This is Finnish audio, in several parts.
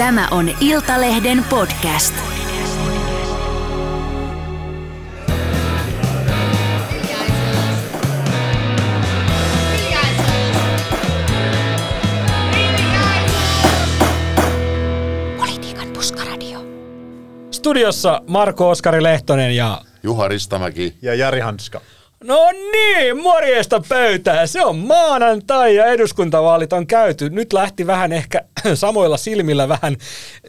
Tämä on Iltalehden podcast. Politiikan puskaradio. Studiossa Marko Oskari Lehtonen ja... Juha Ristamäki. Ja Jari Hanska. No niin, morjesta pöytää. Se on maanantai ja eduskuntavaalit on käyty. Nyt lähti vähän ehkä samoilla silmillä vähän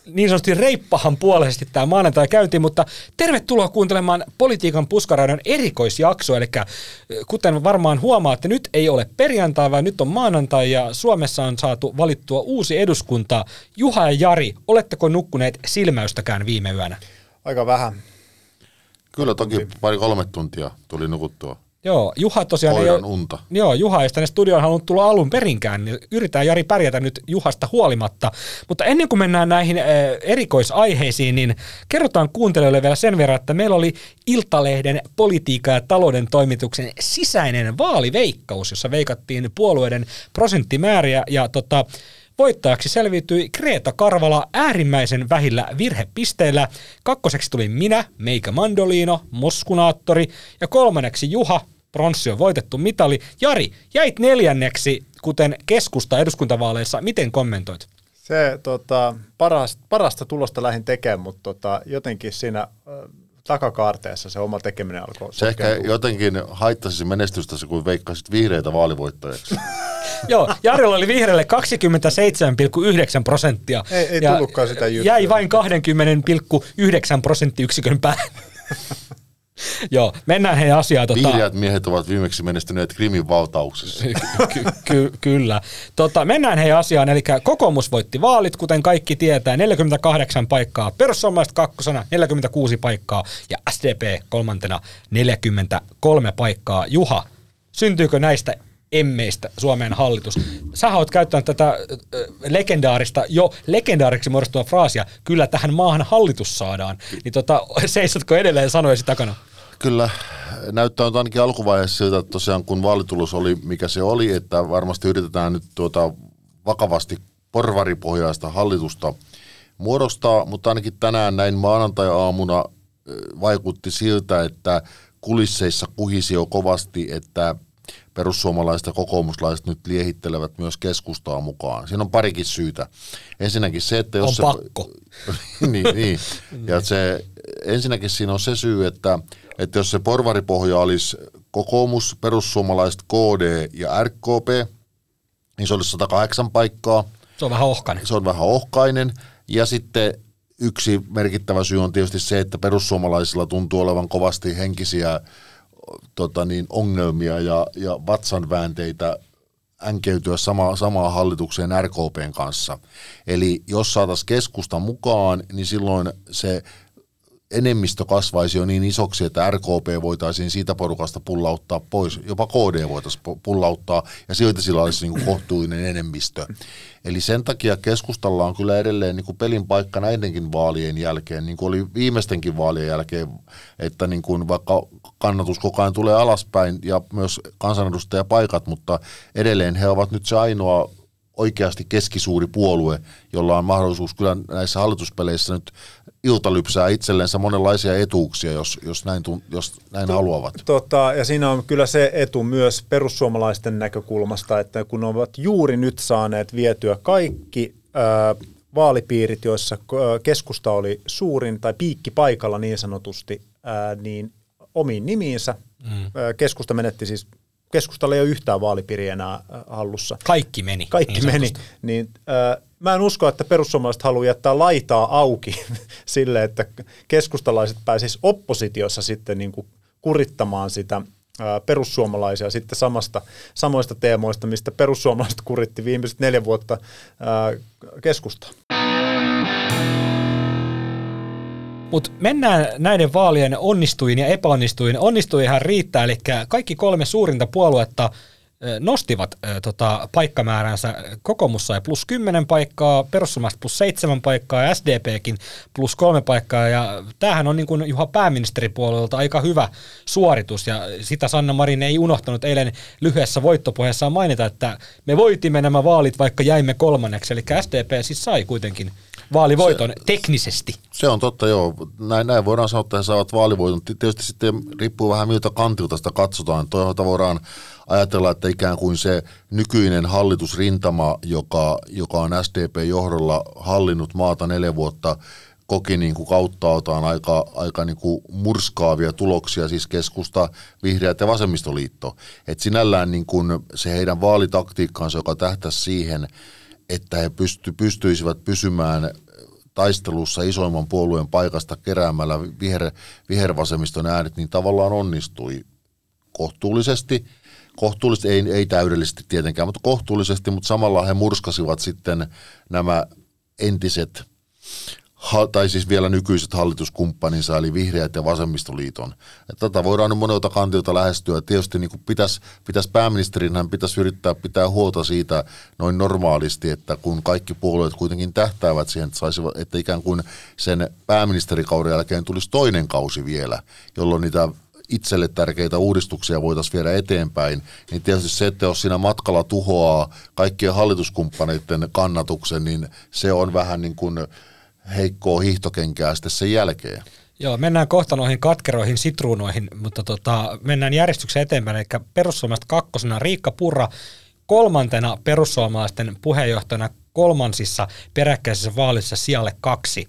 niin sanotusti reippahan puolisesti tämä maanantai käyntiin, mutta tervetuloa kuuntelemaan Politiikan puskaradion erikoisjakso. Eli kuten varmaan huomaatte, nyt ei ole perjantai, vaan nyt on maanantai ja Suomessa on saatu valittua uusi eduskunta. Juha ja Jari, oletteko nukkuneet silmäystäkään viime yönä? Aika vähän. Kyllä toki pari kolme tuntia tuli nukuttua. Joo, Juha tosiaan Koiran ei ole, unta. Joo, Juha ei tänne studioon halunnut tulla alun perinkään, niin yritetään Jari pärjätä nyt Juhasta huolimatta. Mutta ennen kuin mennään näihin äh, erikoisaiheisiin, niin kerrotaan kuuntelijoille vielä sen verran, että meillä oli Iltalehden politiikka- ja talouden toimituksen sisäinen vaaliveikkaus, jossa veikattiin puolueiden prosenttimääriä ja tota, Voittajaksi selviytyi Kreta Karvala äärimmäisen vähillä virhepisteillä. Kakkoseksi tuli minä, Meikä Mandolino, Moskunaattori ja kolmanneksi Juha, pronssi on voitettu mitali. Jari, jäit neljänneksi, kuten keskusta eduskuntavaaleissa. Miten kommentoit? Se tota, parasta, parasta tulosta lähdin tekemään, mutta tota, jotenkin siinä äh, takakaarteessa se oma tekeminen alkoi Se ehkä jotenkin haittasi menestystä, kun veikkasit vihreitä vaalivoittajaksi. Joo, Jarilla oli vihreälle 27,9 prosenttia. Ei, ei ja tullutkaan sitä juttua. Jäi vain 20,9 prosenttiyksikön päähän. Joo, mennään heidän asiaan. Tota, Vihreät miehet ovat viimeksi menestyneet Krimin valtauksessa. ky- ky- kyllä. Tota, mennään heidän asiaan, eli kokoomus voitti vaalit, kuten kaikki tietää, 48 paikkaa, perussuomalaiset kakkosena 46 paikkaa ja SDP kolmantena 43 paikkaa. Juha, syntyykö näistä emmeistä Suomen hallitus. Sä oot käyttänyt tätä äh, legendaarista, jo legendaariksi muodostuvaa fraasia, kyllä tähän maahan hallitus saadaan. Niin tota, seisotko edelleen sanojesi takana? Kyllä, näyttää nyt ainakin alkuvaiheessa siltä, että tosiaan kun vaalitulos oli mikä se oli, että varmasti yritetään nyt tuota vakavasti porvaripohjaista hallitusta muodostaa, mutta ainakin tänään näin maanantai-aamuna vaikutti siltä, että kulisseissa kuhisi jo kovasti, että perussuomalaiset ja kokoomuslaiset nyt liehittelevät myös keskustaa mukaan. Siinä on parikin syytä. Ensinnäkin se, että jos on se... pakko. niin, niin. Ja se, ensinnäkin siinä on se syy, että, että jos se porvaripohja olisi kokoomus, perussuomalaiset, KD ja RKP, niin se olisi 108 paikkaa. Se on vähän ohkainen. Se on vähän ohkainen. Ja sitten yksi merkittävä syy on tietysti se, että perussuomalaisilla tuntuu olevan kovasti henkisiä tota niin, ongelmia ja, ja vatsanväänteitä änkeytyä sama, samaan hallitukseen RKPn kanssa. Eli jos saataisiin keskusta mukaan, niin silloin se enemmistö kasvaisi jo niin isoksi, että RKP voitaisiin siitä porukasta pullauttaa pois, jopa KD voitaisiin pullauttaa, ja silti sillä olisi niin kuin kohtuullinen enemmistö. Eli sen takia keskustalla on kyllä edelleen niin kuin pelin paikka näidenkin vaalien jälkeen, niin kuin oli viimeistenkin vaalien jälkeen, että niin kuin vaikka kannatus koko ajan tulee alaspäin ja myös kansanedustajapaikat, mutta edelleen he ovat nyt se ainoa oikeasti keskisuuri puolue, jolla on mahdollisuus kyllä näissä hallituspeleissä nyt iltalypsää itsellensä monenlaisia etuuksia, jos, jos näin, jos näin to, haluavat. Tota, ja siinä on kyllä se etu myös perussuomalaisten näkökulmasta, että kun ovat juuri nyt saaneet vietyä kaikki ää, vaalipiirit, joissa keskusta oli suurin tai piikki paikalla niin sanotusti, ää, niin omiin nimiinsä. Mm. Keskusta menetti siis keskustalla ei ole yhtään vaalipiiriä enää hallussa. Kaikki meni. Kaikki niin meni. Niin, äh, mä en usko, että perussuomalaiset haluaa jättää laitaa auki sille, että keskustalaiset pääsisivät oppositiossa sitten niin kuin kurittamaan sitä perussuomalaisia sitten samasta, samoista teemoista, mistä perussuomalaiset kuritti viimeiset neljä vuotta keskustaa. Mutta mennään näiden vaalien onnistuin ja epäonnistuin. Onnistuihan riittää, eli kaikki kolme suurinta puoluetta nostivat äh, tota, paikkamääränsä. Kokoomus sai plus 10 paikkaa, perussuomalaiset plus 7 paikkaa ja SDPkin plus 3 paikkaa. Ja tämähän on niin kuin Juha pääministeripuolelta aika hyvä suoritus ja sitä Sanna Marin ei unohtanut eilen lyhyessä voittopuheessaan mainita, että me voitimme nämä vaalit, vaikka jäimme kolmanneksi. Eli SDP siis sai kuitenkin vaalivoiton teknisesti. Se on totta, joo. Näin, näin voidaan sanoa, että he saavat vaalivoiton. Tietysti sitten riippuu vähän miltä kantilta sitä katsotaan. Toisaalta voidaan ajatella, että ikään kuin se nykyinen hallitusrintama, joka, joka on SDP-johdolla hallinnut maata neljä vuotta, koki niin kuin kauttaaltaan aika, aika niin kuin murskaavia tuloksia, siis keskusta, vihreät ja vasemmistoliitto. Et sinällään niin kuin se heidän vaalitaktiikkaansa, joka tähtäisi siihen, että he pysty, pystyisivät pysymään taistelussa isoimman puolueen paikasta keräämällä viher, vihervasemmiston äänet, niin tavallaan onnistui kohtuullisesti. Kohtuullisesti, ei, ei täydellisesti tietenkään, mutta kohtuullisesti, mutta samalla he murskasivat sitten nämä entiset tai siis vielä nykyiset hallituskumppaninsa, eli vihreät ja vasemmistoliiton. Tätä voidaan monelta kantilta lähestyä. Tietysti niin kuin pitäisi, pitäisi pääministerin, hän pitäisi yrittää pitää huolta siitä noin normaalisti, että kun kaikki puolueet kuitenkin tähtäävät siihen, että, saisivat, että ikään kuin sen pääministerikauden jälkeen tulisi toinen kausi vielä, jolloin niitä itselle tärkeitä uudistuksia voitaisiin viedä eteenpäin, niin tietysti se, että jos siinä matkalla tuhoaa kaikkien hallituskumppaneiden kannatuksen, niin se on vähän niin kuin heikkoa hiihtokenkää sitten sen jälkeen. Joo, mennään kohta noihin katkeroihin sitruunoihin, mutta tota, mennään järjestyksen eteenpäin. Eli perussuomalaiset kakkosena Riikka Purra, kolmantena perussuomalaisten puheenjohtajana kolmansissa peräkkäisissä vaalissa sijalle kaksi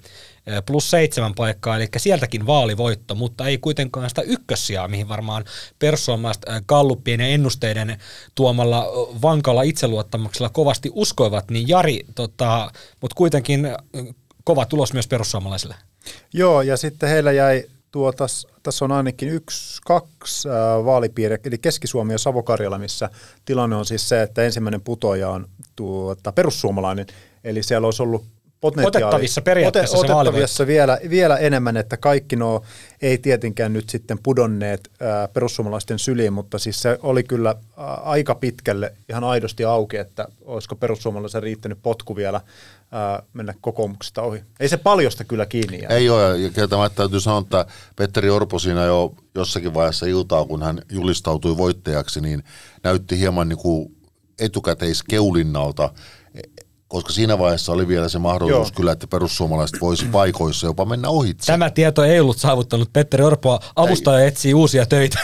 plus seitsemän paikkaa, eli sieltäkin vaalivoitto, mutta ei kuitenkaan sitä ykkössijaa, mihin varmaan perussuomalaiset kalluppien ja ennusteiden tuomalla vankalla itseluottamuksella kovasti uskoivat, niin Jari, tota, mutta kuitenkin kova tulos myös perussuomalaisille. Joo, ja sitten heillä jäi tuo, tässä, tässä on ainakin yksi, kaksi äh, vaalipiiriä, eli Keski-Suomi ja Savokarjala, missä tilanne on siis se, että ensimmäinen putoja on tuota, perussuomalainen, eli siellä olisi ollut Otettavissa periaatteessa ote, otettavissa vielä, vielä enemmän, että kaikki nuo ei tietenkään nyt sitten pudonneet ää, perussuomalaisten syliin, mutta siis se oli kyllä ää, aika pitkälle ihan aidosti auki, että olisiko perussuomalaisen riittänyt potku vielä ää, mennä kokoomuksesta ohi. Ei se paljosta kyllä kiinni jää. Ei ole, ja kieltämättä täytyy sanoa, että Petteri Orpo siinä jo jossakin vaiheessa iltaa, kun hän julistautui voittajaksi, niin näytti hieman niin kuin etukäteiskeulinnalta, koska siinä vaiheessa oli vielä se mahdollisuus Joo. kyllä, että perussuomalaiset voisi paikoissa jopa mennä ohitse. Tämä tieto ei ollut saavuttanut Petteri Orpoa. Avustaja ei. etsii uusia töitä.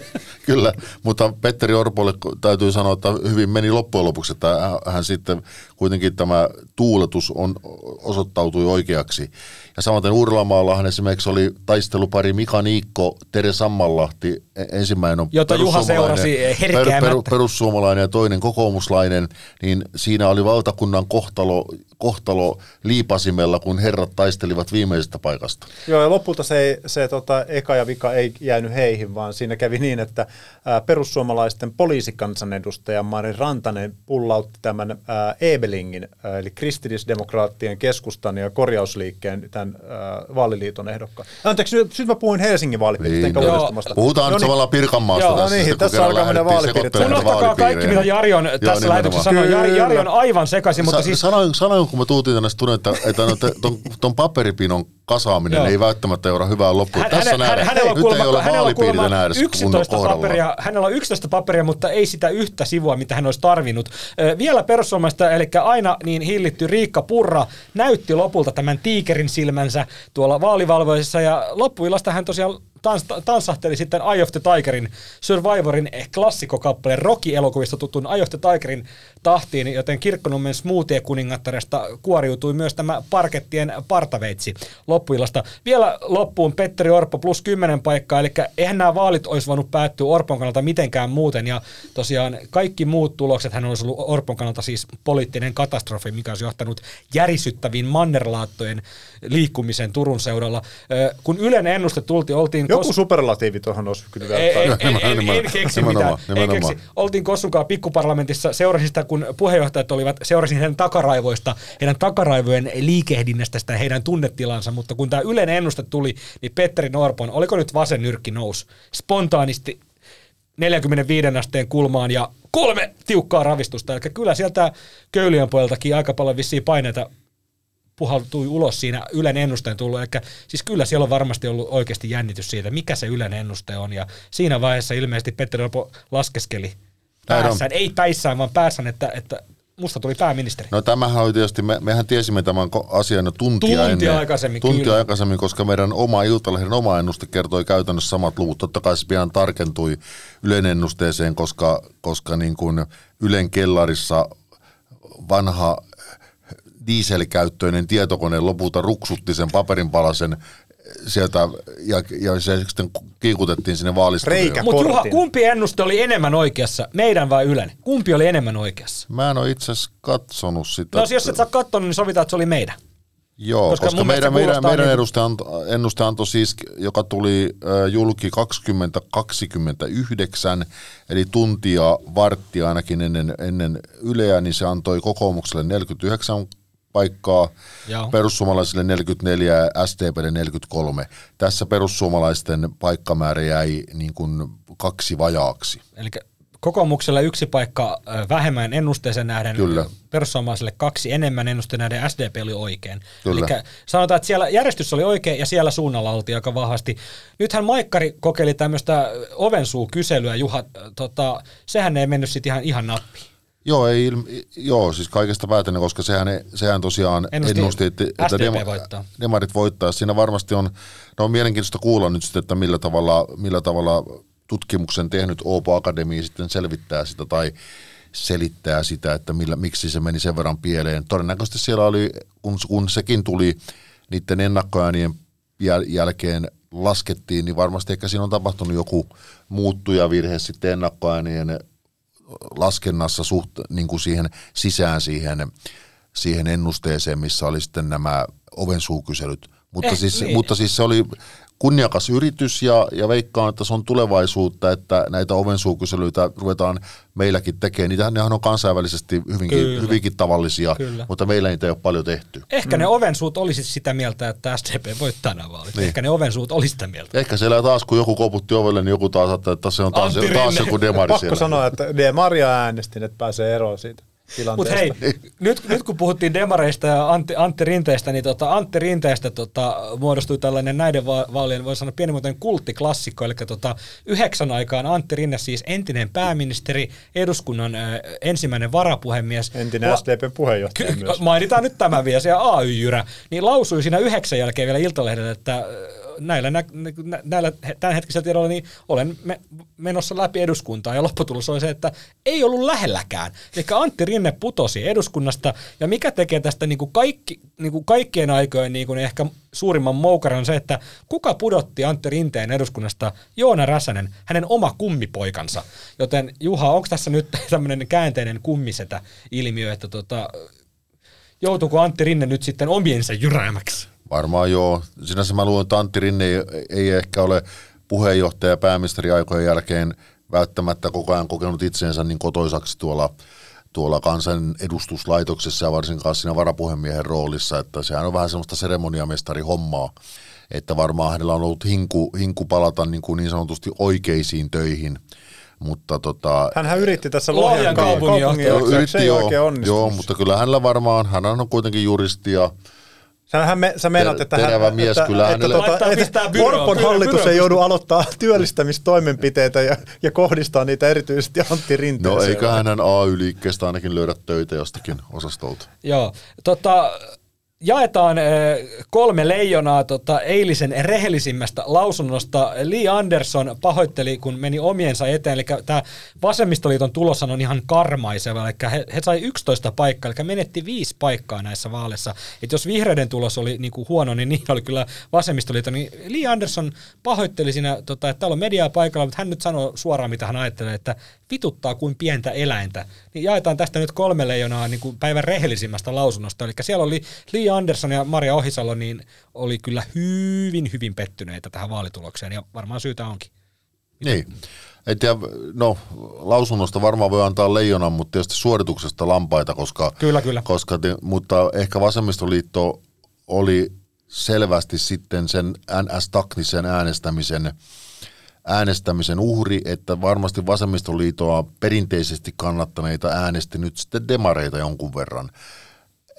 kyllä, mutta Petteri Orpolle täytyy sanoa, että hyvin meni loppujen lopuksi, että hän sitten kuitenkin tämä tuuletus on, osoittautui oikeaksi. Ja samaten Uurlamaallahan esimerkiksi oli taistelupari Mika Niikko, Tere Sammanlahti, e, ensimmäinen on Jota Juha seurasi per, per, perussuomalainen ja toinen kokoomuslainen, niin siinä oli valtakunnan kohtalo, kohtalo liipasimella, kun herrat taistelivat viimeisestä paikasta. Joo, ja lopulta se, se tota, eka ja vika ei jäänyt heihin, vaan siinä kävi niin, että ää, perussuomalaisten poliisikansanedustaja Mari Rantanen pullautti tämän ää, Ebelingin, ää, eli kristillisdemokraattien keskustan ja korjausliikkeen tämän ää, vaaliliiton ehdokkaan. Anteeksi, nyt, nyt mä puhuin Helsingin vaalipiiristä, niin, no. Puhutaan no, nyt samalla Pirkanmaasta joo, tässä. No niin, tässä alkaa mennä vaalipiirit. Unohtakaa kaikki, mitä Jari on tässä lähetyksessä sanoi. Jari, Jari on aivan sekaisin, mutta Sa- siis... Sanoin, sanoin, kun mä tuutin tänne studioon, että, että ton, ton paperipinon kasaaminen Joo. ei välttämättä johda hyvää loppuun. Hän, Tässä hän, nähdään, hänellä on kuulemma, Nyt ei ole vaalipiirit enää 11 paperia, hänellä on 11 paperia, mutta ei sitä yhtä sivua, mitä hän olisi tarvinnut. Vielä perussuomalaista, eli aina niin hillitty Riikka Purra näytti lopulta tämän tiikerin silmänsä tuolla vaalivalvoisessa ja loppuillasta hän tosiaan tans, tansahteli sitten Eye of the Tigerin, Survivorin klassikokappaleen Rocky-elokuvista tutun Eye of the Tigerin tahtiin, joten Kirkkonummen smoothie-kuningattaresta kuoriutui myös tämä parkettien partaveitsi loppuillasta. Vielä loppuun Petteri Orpo plus 10 paikkaa, eli eihän nämä vaalit olisi voinut päättyä Orpon kannalta mitenkään muuten, ja tosiaan kaikki muut tulokset hän olisi ollut Orpon kannalta siis poliittinen katastrofi, mikä olisi johtanut järisyttäviin mannerlaattojen liikkumisen Turun seudalla. Kun Ylen ennuste tulti, oltiin... Joku kos... superlatiivi tuohon olisi kyllä en, en, en, en, keksi mitään. En keksi. Oltiin Kossunkaan pikkuparlamentissa, seurasin sitä, kun puheenjohtajat olivat, seurasin heidän takaraivoista, heidän takaraivojen liikehdinnästä sitä heidän tunnetilansa, mutta kun tämä Ylen ennuste tuli, niin Petteri Norpon, oliko nyt vasen nyrkki nous, spontaanisti 45 asteen kulmaan ja kolme tiukkaa ravistusta. Eli kyllä sieltä Köyliön puoleltakin aika paljon vissiin paineita puhaltui ulos siinä Ylen ennusteen tullut. Eli siis kyllä siellä on varmasti ollut oikeasti jännitys siitä, mikä se Ylen ennuste on. Ja siinä vaiheessa ilmeisesti Petteri Orpo laskeskeli päässään, ei päissään, vaan päässään, että, että musta tuli pääministeri. No tämähän oli tietysti, me, mehän tiesimme tämän asian jo tuntia, Tuntia ennen. aikaisemmin, tuntia kyllä. aikaisemmin, koska meidän oma Iltalehden oma ennuste kertoi käytännössä samat luvut. Totta kai se pian tarkentui Ylen ennusteeseen, koska, koska niin kuin Ylen kellarissa vanha dieselkäyttöinen tietokone lopulta ruksutti sen paperinpalasen sieltä ja, ja se sitten kiikutettiin sinne vaalistudioon. Reikä. Mutta Juha, kumpi ennuste oli enemmän oikeassa, meidän vai Ylen? Kumpi oli enemmän oikeassa? Mä en ole itse asiassa katsonut sitä. No jos et sä katsonut, niin sovitaan, että se oli meidän. Joo, koska koska, meidän, meidän, meidän niin- ennuste, anto, ennuste antoi siis, joka tuli äh, julki 2029, eli tuntia varttia ainakin ennen, ennen Yleä, niin se antoi kokoomukselle 49 paikkaa, Joo. perussuomalaisille 44 ja SDPlle 43. Tässä perussuomalaisten paikkamäärä jäi niin kuin kaksi vajaaksi. Eli kokoomuksella yksi paikka vähemmän ennusteeseen nähden, Kyllä. perussuomalaisille kaksi enemmän ennusteeseen nähden, SDP oli oikein. Kyllä. Eli sanotaan, että siellä järjestys oli oikein ja siellä suunnalla oltiin aika vahvasti. Nythän Maikkari kokeili tämmöistä ovensuu-kyselyä, Juha, tota, sehän ei mennyt sitten ihan, ihan nappiin. Joo, ei, ilmi- joo, siis kaikesta päätellen, koska sehän, sehän tosiaan Ennusti ennusti, että, että voittaa. demarit voittaa. Siinä varmasti on, no on mielenkiintoista kuulla nyt sitten, että millä tavalla, millä tavalla tutkimuksen tehnyt Oopo Akademia sitten selvittää sitä tai selittää sitä, että millä, miksi se meni sen verran pieleen. Todennäköisesti siellä oli, kun, kun sekin tuli niiden ennakkoäänien jäl- jälkeen laskettiin, niin varmasti ehkä siinä on tapahtunut joku muuttujavirhe sitten ennakkoäänien laskennassa suht, niin kuin siihen sisään siihen, siihen ennusteeseen, missä oli sitten nämä ovensuukyselyt. Mutta, Eh, siis, niin. mutta siis se oli kunniakas yritys ja, ja veikkaan, että se on tulevaisuutta, että näitä ovensuukyselyitä ruvetaan meilläkin tekemään. Niitähän nehän on kansainvälisesti hyvinkin, Kyllä. hyvinkin tavallisia, Kyllä. mutta meillä niitä ei ole paljon tehty. Ehkä mm. ne ovensuut olisi sitä mieltä, että SDP voittaa nämä vaalit. Niin. Ehkä ne ovensuut olisi sitä mieltä. Ehkä siellä taas, kun joku koputti ovelle, niin joku taas ajattelee, että se on taas, taas joku demari Pakko siellä. sanoa, että Demaria äänestin, että pääsee eroon siitä Mutta hei, nyt, nyt kun puhuttiin demareista ja Antti, Antti Rinteestä, niin tota, Antti Rinteestä tota, muodostui tällainen näiden va- vaalien, voi sanoa pienimuotoinen kulttiklassikko, eli tota, yhdeksän aikaan Antti Rinne, siis entinen pääministeri, eduskunnan ö, ensimmäinen varapuhemies. Entinen La- SDPn puheenjohtaja Ky- myös. mainitaan nyt tämä vielä, se AY-jyrä, niin lausui siinä yhdeksän jälkeen vielä Iltalehdelle, että näillä, nä, nä, näillä he- tämänhetkisellä tiedolla niin olen me, menossa läpi eduskuntaa ja lopputulos oli se, että ei ollut lähelläkään. Eli Antti Rinne putosi eduskunnasta ja mikä tekee tästä niin kuin kaikki, niin kuin kaikkien aikojen niin kuin ehkä suurimman moukaran on se, että kuka pudotti Antti Rinteen eduskunnasta Joona Räsänen, hänen oma kummipoikansa. Joten Juha, onko tässä nyt tämmöinen käänteinen kummisetä ilmiö, että tota, joutuuko Antti Rinne nyt sitten omiensa jyräämäksi? Varmaan joo. Sinänsä mä luulen, että Antti Rinne ei, ei ehkä ole puheenjohtaja ja pääministeri aikojen jälkeen välttämättä koko ajan kokenut itseensä niin kotoisaksi tuolla, tuolla kansanedustuslaitoksessa ja varsinkaan siinä varapuhemiehen roolissa, että sehän on vähän semmoista seremoniamestari hommaa, että varmaan hänellä on ollut hinku, hinku palata niin, kuin niin sanotusti oikeisiin töihin, mutta tota, Hänhän yritti tässä Lohjan Lohjan kaupunginjohtaja. kaupunginjohtajaksi, se ei joo, oikein onnistunut. joo, mutta kyllä hänellä varmaan, hän on kuitenkin juristi ja Sähän me, sä meinaat, että, terävä mies, että, kyllä että, hänelle- Laittaa että Orpon hallitus ei joudu aloittaa työllistämistoimenpiteitä ja, ja kohdistaa niitä erityisesti Antti Rinteeseen. no eikö hänen AY-liikkeestä ainakin löydä töitä jostakin osastolta. Joo, tota, jaetaan kolme leijonaa tota, eilisen rehellisimmästä lausunnosta. Lee Anderson pahoitteli, kun meni omiensa eteen, eli tämä Vasemmistoliiton tulos on ihan karmaiseva, eli he, he sai 11 paikkaa, eli menetti viisi paikkaa näissä vaaleissa. Et jos vihreiden tulos oli niinku huono, niin niin oli kyllä Vasemmistoliiton. Niin Lee Anderson pahoitteli siinä, tota, että täällä on mediaa paikalla, mutta hän nyt sanoo suoraan, mitä hän ajattelee, että vituttaa kuin pientä eläintä. Niin jaetaan tästä nyt kolme leijonaa niin kuin päivän rehellisimmästä lausunnosta. Eli siellä oli Lee Anderson ja Maria Ohisalo, niin oli kyllä hyvin, hyvin pettyneitä tähän vaalitulokseen, ja varmaan syytä onkin. Niin. En tiedä, no lausunnosta varmaan voi antaa leijonan, mutta tietysti suorituksesta lampaita, koska, Kyllä, kyllä. koska te, mutta ehkä vasemmistoliitto oli selvästi sitten sen NS-taknisen äänestämisen, äänestämisen uhri, että varmasti vasemmistoliitoa perinteisesti kannattaneita äänesti nyt sitten demareita jonkun verran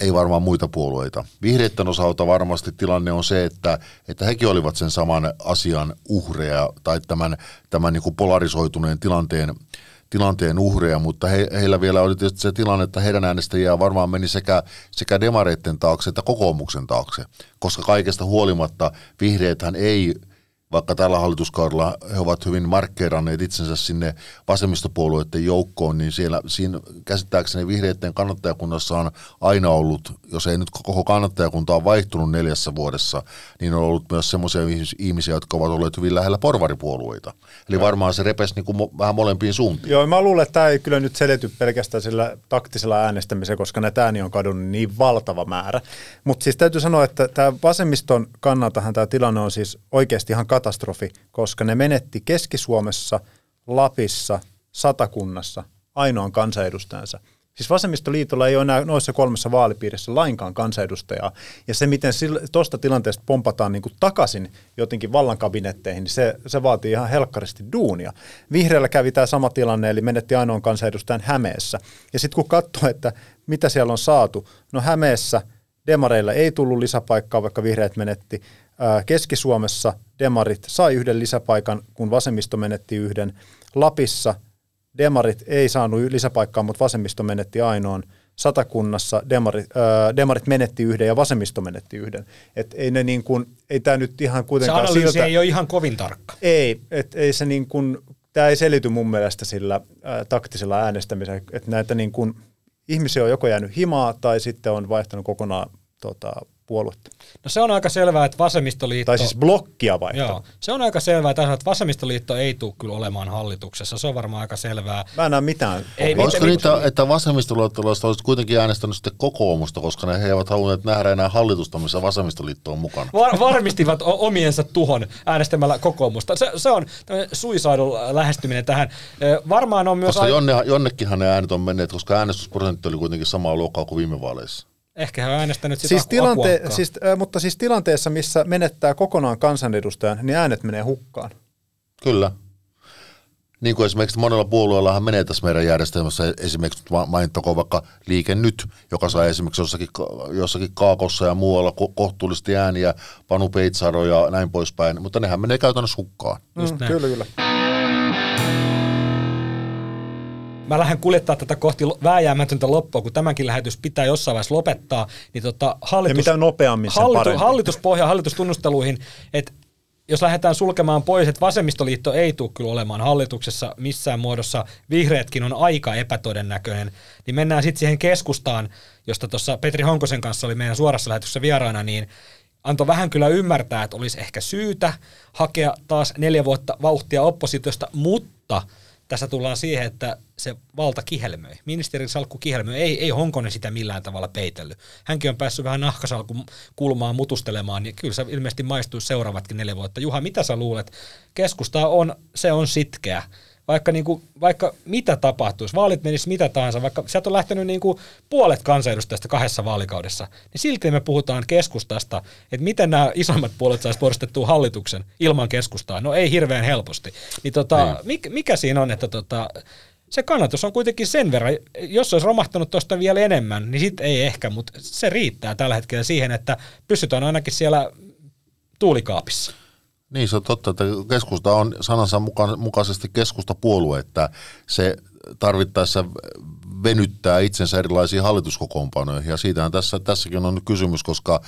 ei varmaan muita puolueita. Vihreiden osalta varmasti tilanne on se, että, että hekin olivat sen saman asian uhreja tai tämän, tämän niin kuin polarisoituneen tilanteen, tilanteen uhreja, mutta he, heillä vielä oli tietysti se tilanne, että heidän äänestäjiään varmaan meni sekä, sekä demareitten taakse että kokoomuksen taakse, koska kaikesta huolimatta vihreäthän ei vaikka tällä hallituskaudella he ovat hyvin markkeeranneet itsensä sinne vasemmistopuolueiden joukkoon, niin siellä siinä käsittääkseni vihreiden kannattajakunnassa on aina ollut, jos ei nyt koko kannattajakunta on vaihtunut neljässä vuodessa, niin on ollut myös semmoisia ihmisiä, jotka ovat olleet hyvin lähellä porvaripuolueita. Eli varmaan se repesi niin kuin vähän molempiin suuntiin. Joo, mä luulen, että tämä ei kyllä nyt selity pelkästään sillä taktisella äänestämisellä, koska näitä ääniä on kadonnut niin valtava määrä. Mutta siis täytyy sanoa, että tämä vasemmiston kannaltahan tämä tilanne on siis oikeasti ihan katastrofi, koska ne menetti Keski-Suomessa, Lapissa, Satakunnassa ainoan kansanedustajansa. Siis vasemmistoliitolla ei ole enää noissa kolmessa vaalipiirissä lainkaan kansanedustajaa. Ja se, miten tuosta tilanteesta pompataan niin kuin takaisin jotenkin vallankabinetteihin, niin se, se vaatii ihan helkkaristi duunia. Vihreällä kävi tämä sama tilanne, eli menetti ainoan kansanedustajan Hämeessä. Ja sitten kun katsoo, että mitä siellä on saatu, no Hämeessä demareilla ei tullut lisäpaikkaa, vaikka vihreät menetti. Keski-Suomessa demarit sai yhden lisäpaikan, kun vasemmisto menetti yhden. Lapissa demarit ei saanut lisäpaikkaa, mutta vasemmisto menetti ainoan. Satakunnassa demarit, äh, demarit menetti yhden ja vasemmisto menetti yhden. Et ei, ne niin kuin, ei tämä nyt ihan kuitenkaan Se analyysi siltä, ei ole ihan kovin tarkka. Ei, et ei se niin kuin, tämä ei selity mun mielestä sillä äh, taktisella äänestämisellä, että näitä niin kuin, ihmisiä on joko jäänyt himaa tai sitten on vaihtanut kokonaan tota, puoluetta. No se on aika selvää, että vasemmistoliitto... Tai siis blokkia vaikka. Joo, se on aika selvää, että vasemmistoliitto ei tule kyllä olemaan hallituksessa. Se on varmaan aika selvää. Mä en näe mitään. Ei, Olisiko niitä, että vasemmistoliittolaiset olisivat kuitenkin äänestänyt sitten kokoomusta, koska ne he eivät halunneet nähdä enää hallitusta, missä vasemmistoliitto on mukana? Var, varmistivat omiensa tuhon äänestämällä kokoomusta. Se, se on suicidal lähestyminen tähän. Varmaan on myös... Koska Jonne, jonnekinhan ne äänet on menneet, koska äänestysprosentti oli kuitenkin samaa luokkaa kuin viime vaaleissa. Ehkä hän on äänestänyt sitä siis tilante- siis, äh, Mutta siis tilanteessa, missä menettää kokonaan kansanedustajan, niin äänet menee hukkaan. Kyllä. Niin kuin esimerkiksi monella puolueellahan menee tässä meidän järjestelmässä, esimerkiksi mainittakoon vaikka Liike Nyt, joka saa esimerkiksi jossakin, jossakin Kaakossa ja muualla ko- kohtuullisesti ääniä, Panu Peitsaro ja näin poispäin, mutta nehän menee käytännössä hukkaan. Mm, kyllä, kyllä. Mä lähden kuljettaa tätä kohti vääjäämätöntä loppua, kun tämäkin lähetys pitää jossain vaiheessa lopettaa, niin tota hallitus, ja mitä nopeammin sen hallitu, hallituspohja hallitustunnusteluihin, että jos lähdetään sulkemaan pois, että vasemmistoliitto ei tule kyllä olemaan hallituksessa missään muodossa, vihreätkin on aika epätodennäköinen, niin mennään sitten siihen keskustaan, josta tuossa Petri Honkosen kanssa oli meidän suorassa lähetyksessä vieraana, niin antoi vähän kyllä ymmärtää, että olisi ehkä syytä hakea taas neljä vuotta vauhtia oppositiosta, mutta – tässä tullaan siihen, että se valta kihelmöi. Ministerin salkku kihelmöi. Ei, ei Honkonen sitä millään tavalla peitellyt. Hänkin on päässyt vähän nahkasalkun kulmaan mutustelemaan, niin kyllä se ilmeisesti maistuu seuraavatkin neljä vuotta. Juha, mitä sä luulet? Keskusta on, se on sitkeä vaikka, niin kuin, vaikka mitä tapahtuisi, vaalit menisi mitä tahansa, vaikka sieltä on lähtenyt niin kuin puolet kansanedustajista kahdessa vaalikaudessa, niin silti me puhutaan keskustasta, että miten nämä isommat puolet saisi muodostettua hallituksen ilman keskustaa. No ei hirveän helposti. Niin tota, mikä, mikä siinä on, että tota, se kannatus on kuitenkin sen verran, jos olisi romahtanut tuosta vielä enemmän, niin sitten ei ehkä, mutta se riittää tällä hetkellä siihen, että pystytään ainakin siellä tuulikaapissa. Niin, se on totta, että keskusta on sanansa mukaisesti keskustapuolue, että se tarvittaessa venyttää itsensä erilaisiin hallituskokoonpanoihin. Ja siitähän tässä, tässäkin on nyt kysymys, koska,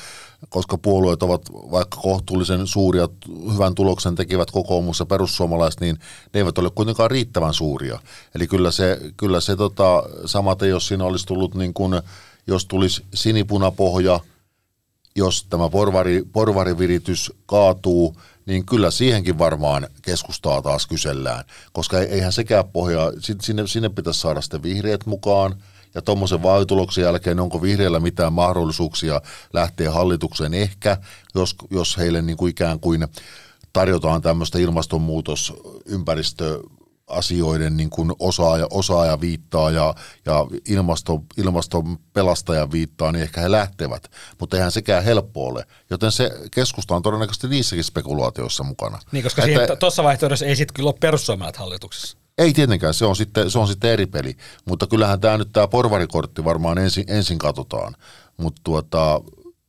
koska puolueet ovat vaikka kohtuullisen suuria, hyvän tuloksen tekivät kokoomus ja perussuomalaiset, niin ne eivät ole kuitenkaan riittävän suuria. Eli kyllä se, kyllä se tota, samaten, jos siinä olisi tullut niin kuin, jos tulisi sinipunapohja, jos tämä porvari, porvariviritys kaatuu, niin kyllä siihenkin varmaan keskustaa taas kysellään, koska eihän sekään pohjaa, sinne, sinne pitäisi saada sitten vihreät mukaan, ja tuommoisen vaalituloksen jälkeen, onko vihreillä mitään mahdollisuuksia lähteä hallitukseen ehkä, jos, jos heille niin kuin ikään kuin tarjotaan tämmöistä ilmastonmuutos, ympäristö, asioiden niin kuin osaaja, osaaja viittaa ja, ja ilmasto, ilmaston pelastaja viittaa, niin ehkä he lähtevät. Mutta eihän sekään helppo ole. Joten se keskusta on todennäköisesti niissäkin spekulaatioissa mukana. Niin, koska tuossa vaihtoehdossa ei sitten kyllä ole perussuomalaiset hallituksessa. Ei tietenkään, se on, sitten, se on sitten eri peli. Mutta kyllähän tämä nyt tämä porvarikortti varmaan ensin, ensin katsotaan. Mutta tuota,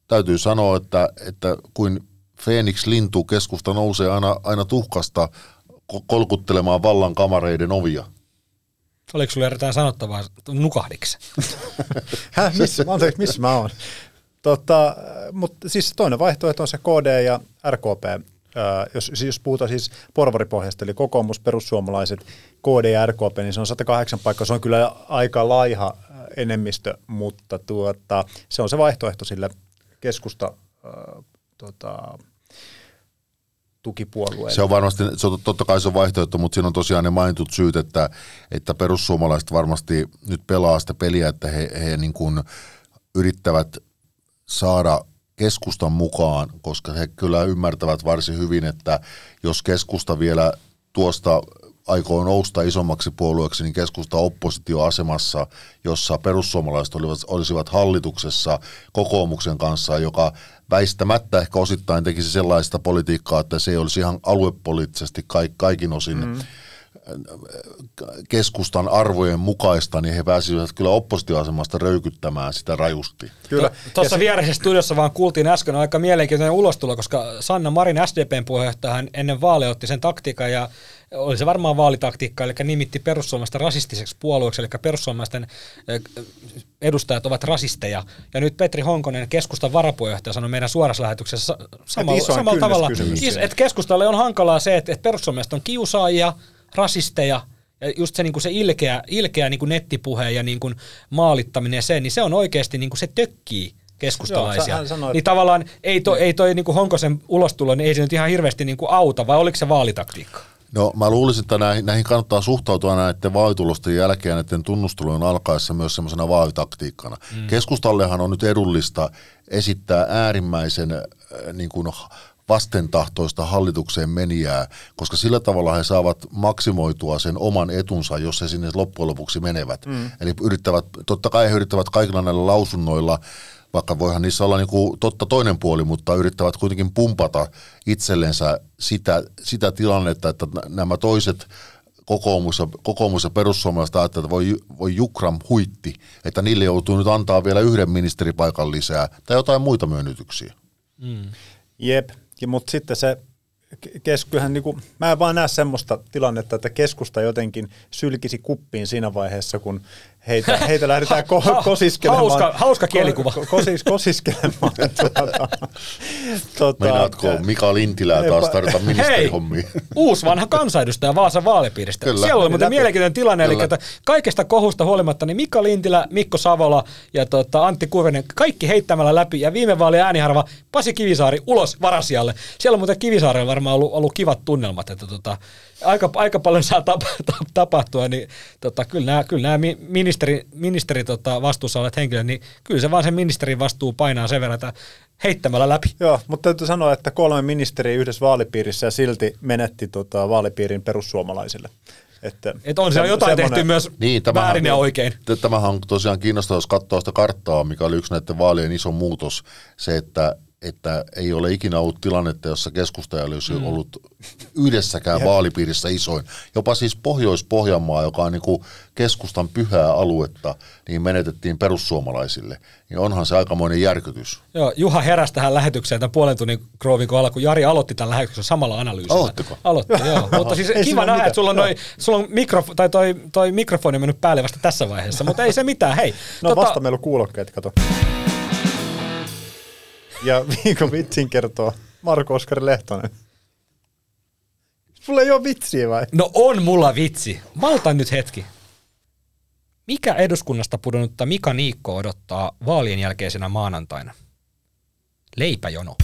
täytyy sanoa, että, että kuin Phoenix lintu keskusta nousee aina, aina tuhkasta kolkuttelemaan vallan kamareiden ovia. Oliko sulla jotain sanottavaa nukahdiksi? Häh, missä, anteeksi, missä mä oon? Tota, mutta siis toinen vaihtoehto on se KD ja RKP. Ää, jos, siis jos puhutaan siis porvaripohjasta, eli kokoomus, perussuomalaiset, KD ja RKP, niin se on 108 paikkaa. Se on kyllä aika laiha enemmistö, mutta tuota, se on se vaihtoehto sille keskusta ää, tota, tukipuolueelle. Se on varmasti, se on, totta kai se on vaihtoehto, mutta siinä on tosiaan ne mainitut syyt, että, että perussuomalaiset varmasti nyt pelaa sitä peliä, että he, he niin kuin yrittävät saada keskustan mukaan, koska he kyllä ymmärtävät varsin hyvin, että jos keskusta vielä tuosta aikoo nousta isommaksi puolueeksi, niin keskusta oppositioasemassa, jossa perussuomalaiset olivat, olisivat hallituksessa kokoomuksen kanssa, joka väistämättä ehkä osittain tekisi sellaista politiikkaa, että se ei olisi ihan aluepoliittisesti kaikin osin mm keskustan arvojen mukaista, niin he pääsivät kyllä oppositioasemasta röykyttämään sitä rajusti. Kyllä. Tuossa se... vieressä studiossa vaan kuultiin äsken aika mielenkiintoinen ulostulo, koska Sanna Marin SDPn puheenjohtaja ennen vaaleja otti sen taktiikan ja oli se varmaan vaalitaktiikka, eli nimitti perussuomalaista rasistiseksi puolueeksi, eli perussuomalaisten edustajat ovat rasisteja. Ja nyt Petri Honkonen, keskustan varapuheenjohtaja, sanoi meidän suorassa lähetyksessä samalla, samalla tavalla, että keskustalle on hankalaa se, että perussuomalaiset on kiusaajia, rasisteja, ja just se, niin kuin se ilkeä, ilkeä niin kuin nettipuhe ja niin kuin maalittaminen ja se, niin se on oikeasti niin kuin se tökkii keskustalaisia. Joo, sanoit, niin tavallaan ei toi, ei toi niin kuin Honkosen ulostulo, niin ei se nyt ihan hirveästi niin kuin auta, vai oliko se vaalitaktiikka? No mä luulisin, että näihin, näihin kannattaa suhtautua näiden vaalitulosten jälkeen näiden tunnustelujen alkaessa myös semmoisena vaalitaktiikkana. Mm. Keskustallehan on nyt edullista esittää äärimmäisen äh, niin kuin vastentahtoista hallitukseen menijää, koska sillä tavalla he saavat maksimoitua sen oman etunsa, jos he sinne loppujen lopuksi menevät. Mm. Eli yrittävät, totta kai he yrittävät kaikilla näillä lausunnoilla vaikka voihan niissä olla niin kuin totta toinen puoli, mutta yrittävät kuitenkin pumpata itsellensä sitä, sitä tilannetta, että nämä toiset kokoomus ja, kokoomus ja perussuomalaiset ajattelevat, että voi, voi Jukram huitti, että niille joutuu nyt antaa vielä yhden ministeripaikan lisää tai jotain muita myönnytyksiä. Mm. Jep, mutta sitten se keskyhän, niin kuin, mä en vaan näe semmoista tilannetta, että keskusta jotenkin sylkisi kuppiin siinä vaiheessa, kun heitä, heitä lähdetään ko- kosiskelemaan. Hauska, hauska kielikuva. Ko- kosis, kosiskelemaan. tuota, tuota, Meinaatko Mika Lintilää taas tarjota ministerihommiin? uusi vanha kansanedustaja Vaasan vaalipiiristä. Kyllä. Siellä oli muuten mielenkiintoinen tilanne, Kyllä. eli että kaikesta kohusta huolimatta niin Mika Lintilä, Mikko Savola ja tota, Antti Kurvinen, kaikki heittämällä läpi ja viime vaalien ääniharva Pasi Kivisaari ulos varasijalle. Siellä on muuten Kivisaarella varmaan ollut, ollut kivat tunnelmat, että tota, aika, aika paljon saa tap, tap, tapahtua, niin tota, kyllä nämä, kyllä nämä ministeri, ministeri tota, vastuussa olevat henkilöt, niin kyllä se vaan sen ministerin vastuu painaa sen verran, että heittämällä läpi. Joo, mutta täytyy sanoa, että kolme ministeriä yhdessä vaalipiirissä ja silti menetti tota, vaalipiirin perussuomalaisille. Että Et on siellä jotain semmoinen... tehty myös niin, väärin ja oikein. Tämähän on tosiaan kiinnostavaa, jos katsoo sitä karttaa, mikä oli yksi näiden vaalien iso muutos, se, että että ei ole ikinä ollut tilannetta, jossa keskusta ei olisi mm. ollut yhdessäkään vaalipiirissä isoin. Jopa siis Pohjois-Pohjanmaa, joka on niin kuin keskustan pyhää aluetta, niin menetettiin perussuomalaisille. Niin onhan se aikamoinen järkytys. Joo, Juha heräsi tähän lähetykseen tämän puolen tunnin kroovin kohdalla, kun Jari aloitti tämän lähetyksen samalla analyysillä. Aloittiko? Aloitti, joo. Mutta siis kiva nähdä, että sulla on, noi, sulla on mikrof- tai toi, toi mikrofoni mennyt päälle vasta tässä vaiheessa, mutta ei se mitään. Hei, no tota... vasta meillä on kuulokkeet, kato. Ja viikon vitsin kertoo Marko Oskari Lehtonen. Sulla ei ole vitsiä vai? No on mulla vitsi. Malta nyt hetki. Mikä eduskunnasta pudonnutta Mika Niikko odottaa vaalien jälkeisenä maanantaina? Leipäjono.